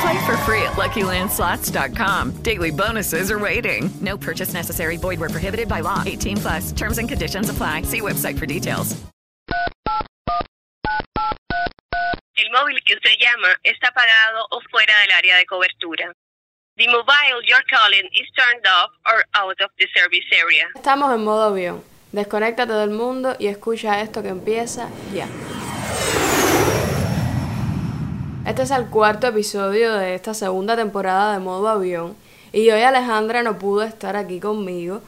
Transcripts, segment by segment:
Play for free at LuckyLandSlots.com. Daily bonuses are waiting. No purchase necessary. Void were prohibited by law. 18 plus. Terms and conditions apply. See website for details. El móvil que usted llama está apagado o fuera del área de cobertura. The mobile you're calling is turned off or out of the service area. Estamos en modo avión. Desconecta todo el mundo y escucha esto que empieza ya. Este es el cuarto episodio de esta segunda temporada de modo avión y hoy Alejandra no pudo estar aquí conmigo,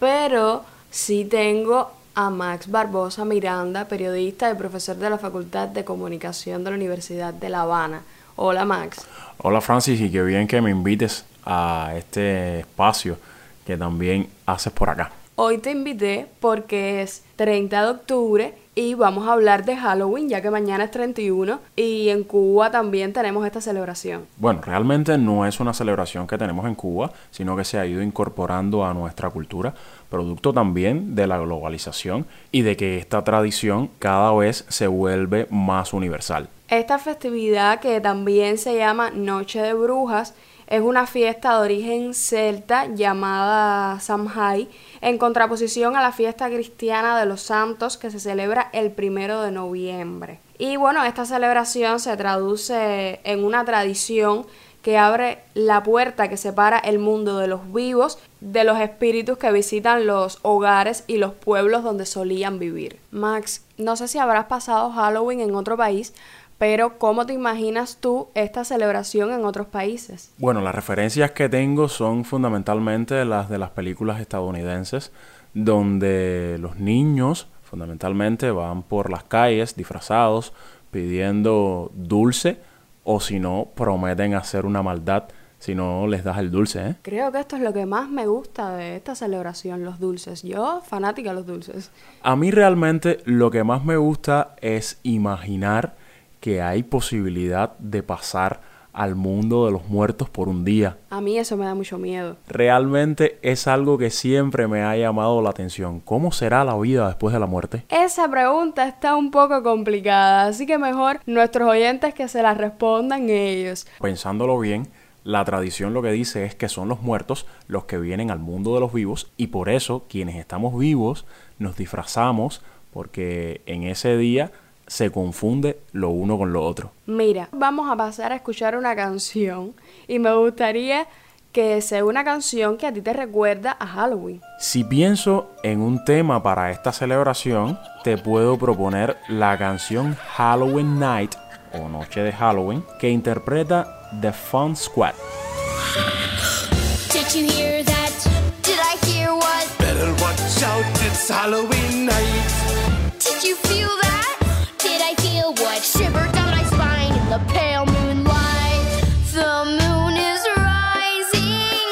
pero sí tengo a Max Barbosa Miranda, periodista y profesor de la Facultad de Comunicación de la Universidad de La Habana. Hola Max. Hola Francis y qué bien que me invites a este espacio que también haces por acá. Hoy te invité porque es 30 de octubre y vamos a hablar de Halloween, ya que mañana es 31 y en Cuba también tenemos esta celebración. Bueno, realmente no es una celebración que tenemos en Cuba, sino que se ha ido incorporando a nuestra cultura, producto también de la globalización y de que esta tradición cada vez se vuelve más universal. Esta festividad que también se llama Noche de Brujas es una fiesta de origen celta llamada Samhain, en contraposición a la fiesta cristiana de los santos que se celebra el primero de noviembre. Y bueno, esta celebración se traduce en una tradición que abre la puerta que separa el mundo de los vivos de los espíritus que visitan los hogares y los pueblos donde solían vivir. Max, no sé si habrás pasado Halloween en otro país, pero, ¿cómo te imaginas tú esta celebración en otros países? Bueno, las referencias que tengo son fundamentalmente las de las películas estadounidenses, donde los niños fundamentalmente van por las calles disfrazados, pidiendo dulce, o si no, prometen hacer una maldad si no les das el dulce, ¿eh? Creo que esto es lo que más me gusta de esta celebración, los dulces. Yo, fanática de los dulces. A mí realmente lo que más me gusta es imaginar que hay posibilidad de pasar al mundo de los muertos por un día. A mí eso me da mucho miedo. Realmente es algo que siempre me ha llamado la atención. ¿Cómo será la vida después de la muerte? Esa pregunta está un poco complicada, así que mejor nuestros oyentes que se la respondan ellos. Pensándolo bien, la tradición lo que dice es que son los muertos los que vienen al mundo de los vivos y por eso quienes estamos vivos nos disfrazamos porque en ese día se confunde lo uno con lo otro. Mira, vamos a pasar a escuchar una canción y me gustaría que sea una canción que a ti te recuerda a Halloween. Si pienso en un tema para esta celebración, te puedo proponer la canción Halloween Night o Noche de Halloween que interpreta The Fun Squad. Did you hear that? Did I hear what? Better watch out, it's Halloween night. Did you feel that? Did I feel what? Shiver down my spine in the pale moonlight. The moon is rising,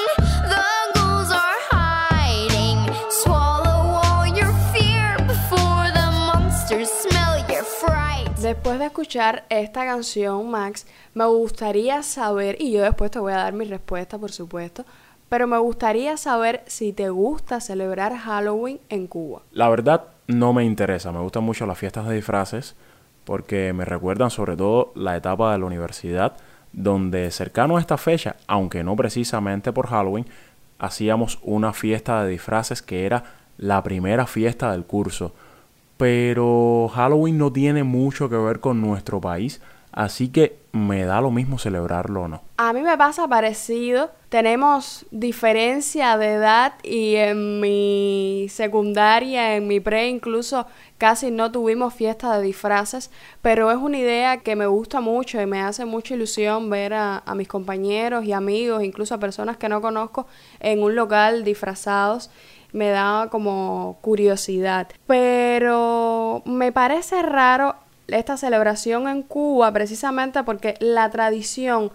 the ghouls are hiding. Swallow all your fear before the monsters smell your fright. Después de escuchar esta canción, Max, me gustaría saber, y yo después te voy a dar mi respuesta, por supuesto, pero me gustaría saber si te gusta celebrar Halloween en Cuba. La verdad no me interesa, me gustan mucho las fiestas de disfraces porque me recuerdan sobre todo la etapa de la universidad donde cercano a esta fecha, aunque no precisamente por Halloween, hacíamos una fiesta de disfraces que era la primera fiesta del curso. Pero Halloween no tiene mucho que ver con nuestro país, Así que me da lo mismo celebrarlo o no. A mí me pasa parecido. Tenemos diferencia de edad y en mi secundaria, en mi pre incluso casi no tuvimos fiesta de disfraces, pero es una idea que me gusta mucho y me hace mucha ilusión ver a, a mis compañeros y amigos, incluso a personas que no conozco, en un local disfrazados me da como curiosidad. Pero me parece raro esta celebración en Cuba precisamente porque la tradición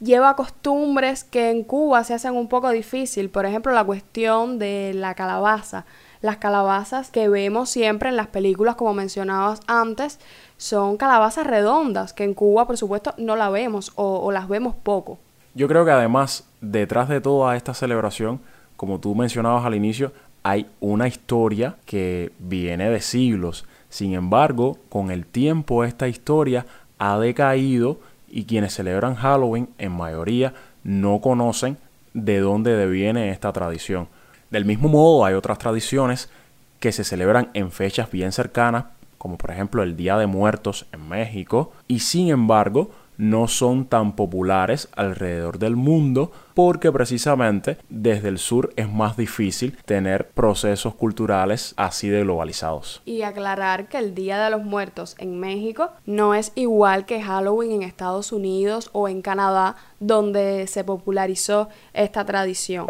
lleva costumbres que en Cuba se hacen un poco difícil. Por ejemplo, la cuestión de la calabaza. Las calabazas que vemos siempre en las películas, como mencionabas antes, son calabazas redondas, que en Cuba, por supuesto, no la vemos o, o las vemos poco. Yo creo que además, detrás de toda esta celebración, como tú mencionabas al inicio, hay una historia que viene de siglos. Sin embargo, con el tiempo esta historia ha decaído y quienes celebran Halloween en mayoría no conocen de dónde deviene esta tradición. Del mismo modo hay otras tradiciones que se celebran en fechas bien cercanas, como por ejemplo el Día de Muertos en México, y sin embargo no son tan populares alrededor del mundo porque precisamente desde el sur es más difícil tener procesos culturales así de globalizados. Y aclarar que el Día de los Muertos en México no es igual que Halloween en Estados Unidos o en Canadá donde se popularizó esta tradición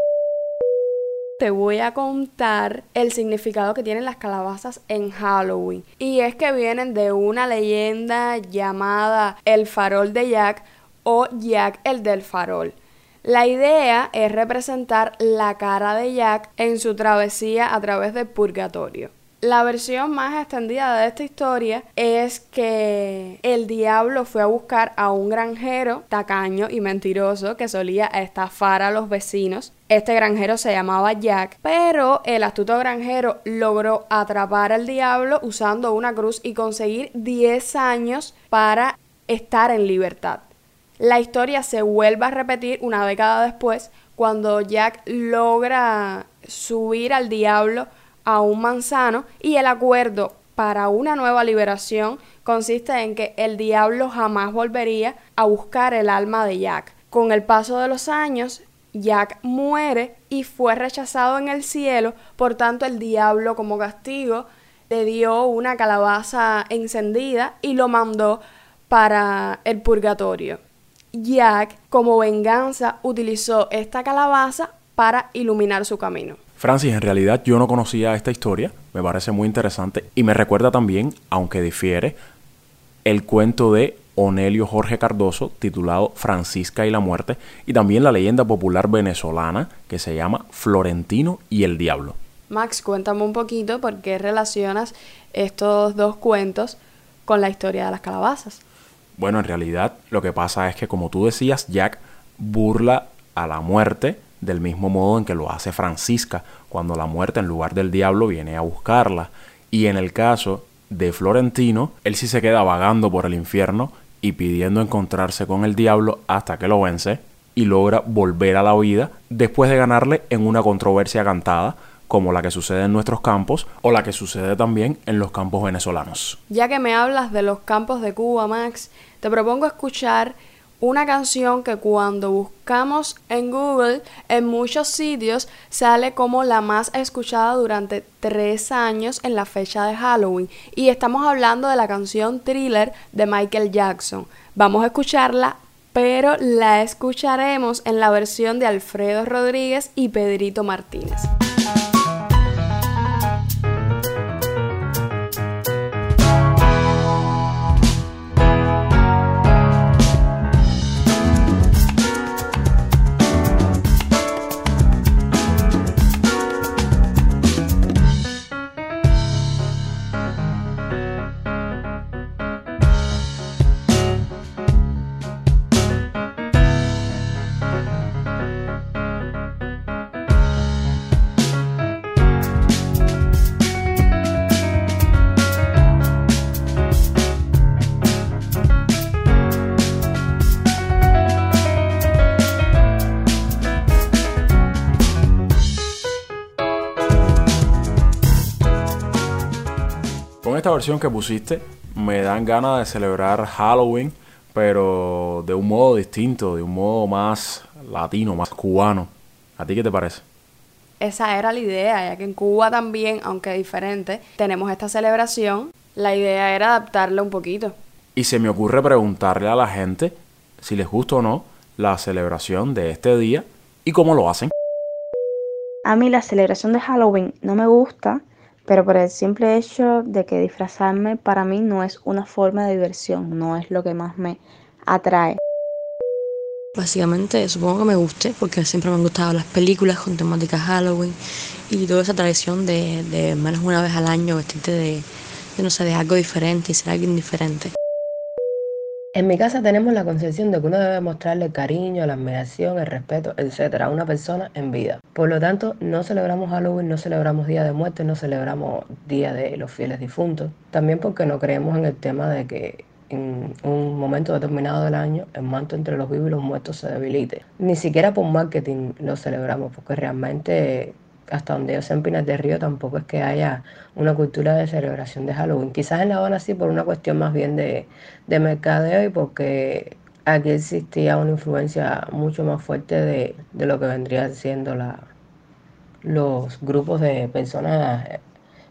te voy a contar el significado que tienen las calabazas en Halloween. Y es que vienen de una leyenda llamada El Farol de Jack o Jack el del Farol. La idea es representar la cara de Jack en su travesía a través del purgatorio. La versión más extendida de esta historia es que el diablo fue a buscar a un granjero tacaño y mentiroso que solía estafar a los vecinos. Este granjero se llamaba Jack, pero el astuto granjero logró atrapar al diablo usando una cruz y conseguir 10 años para estar en libertad. La historia se vuelve a repetir una década después cuando Jack logra subir al diablo a un manzano y el acuerdo para una nueva liberación consiste en que el diablo jamás volvería a buscar el alma de Jack. Con el paso de los años, Jack muere y fue rechazado en el cielo, por tanto el diablo como castigo le dio una calabaza encendida y lo mandó para el purgatorio. Jack, como venganza, utilizó esta calabaza para iluminar su camino. Francis, en realidad yo no conocía esta historia, me parece muy interesante y me recuerda también, aunque difiere, el cuento de Onelio Jorge Cardoso titulado Francisca y la muerte y también la leyenda popular venezolana que se llama Florentino y el Diablo. Max, cuéntame un poquito por qué relacionas estos dos cuentos con la historia de las calabazas. Bueno, en realidad lo que pasa es que como tú decías, Jack burla a la muerte del mismo modo en que lo hace Francisca, cuando la muerte en lugar del diablo viene a buscarla. Y en el caso de Florentino, él sí se queda vagando por el infierno y pidiendo encontrarse con el diablo hasta que lo vence y logra volver a la vida después de ganarle en una controversia cantada como la que sucede en nuestros campos o la que sucede también en los campos venezolanos. Ya que me hablas de los campos de Cuba, Max, te propongo escuchar una canción que cuando buscamos en Google en muchos sitios sale como la más escuchada durante tres años en la fecha de Halloween y estamos hablando de la canción Thriller de Michael Jackson. Vamos a escucharla pero la escucharemos en la versión de Alfredo Rodríguez y Pedrito Martínez. Esta versión que pusiste, me dan ganas de celebrar Halloween pero de un modo distinto, de un modo más latino, más cubano. ¿A ti qué te parece? Esa era la idea, ya que en Cuba también, aunque diferente, tenemos esta celebración. La idea era adaptarla un poquito. Y se me ocurre preguntarle a la gente si les gusta o no la celebración de este día y cómo lo hacen. A mí la celebración de Halloween no me gusta, pero por el simple hecho de que disfrazarme para mí no es una forma de diversión, no es lo que más me atrae. Básicamente supongo que me guste porque siempre me han gustado las películas con temática Halloween y toda esa tradición de, de menos una vez al año vestirte de, de, no sé, de algo diferente y ser alguien diferente. En mi casa tenemos la concepción de que uno debe mostrarle cariño, la admiración, el respeto, etcétera, a una persona en vida. Por lo tanto, no celebramos Halloween, no celebramos Día de Muerte, no celebramos Día de los Fieles Difuntos. También porque no creemos en el tema de que en un momento determinado del año el manto entre los vivos y los muertos se debilite. Ni siquiera por marketing lo celebramos, porque realmente hasta donde yo sé en Pinas del Río tampoco es que haya una cultura de celebración de Halloween. Quizás en La Habana sí por una cuestión más bien de, de mercadeo y porque aquí existía una influencia mucho más fuerte de, de lo que vendrían siendo los grupos de personas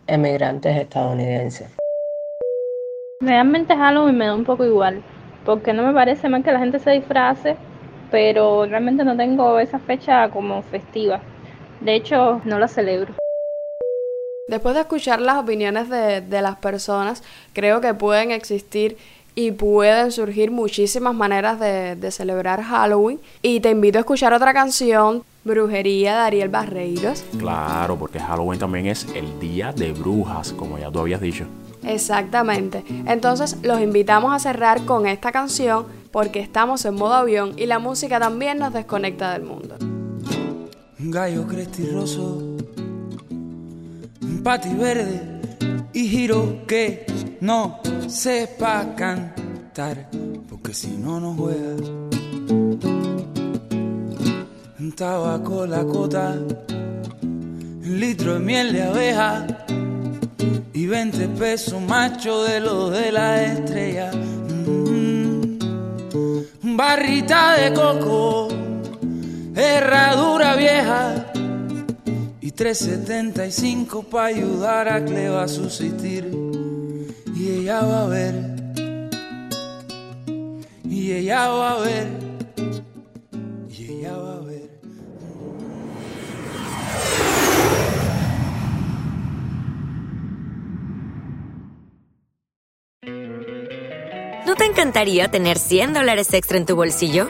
emigrantes estadounidenses. Realmente Halloween me da un poco igual, porque no me parece mal que la gente se disfrace, pero realmente no tengo esa fecha como festiva. De hecho, no la celebro. Después de escuchar las opiniones de, de, las personas, creo que pueden existir y pueden surgir muchísimas maneras de, de, celebrar Halloween. Y te invito a escuchar otra canción, Brujería de Ariel Barreiros. Claro, porque Halloween también es el día de brujas, como ya tú habías dicho. Exactamente. Entonces los invitamos a cerrar con esta canción porque estamos en modo avión y la música también nos desconecta del mundo. Un gallo crestirroso, un pati verde y giro que no sepa cantar, porque si no, no juega. Un tabaco, la cota, un litro de miel de abeja y 20 pesos macho de los de la estrella. Mm, barrita de coco, herradura vieja y 3.75 para ayudar a Cleva a subsistir. Y ella va a ver, y ella va a ver, y ella va a ver. ¿No te encantaría tener 100 dólares extra en tu bolsillo?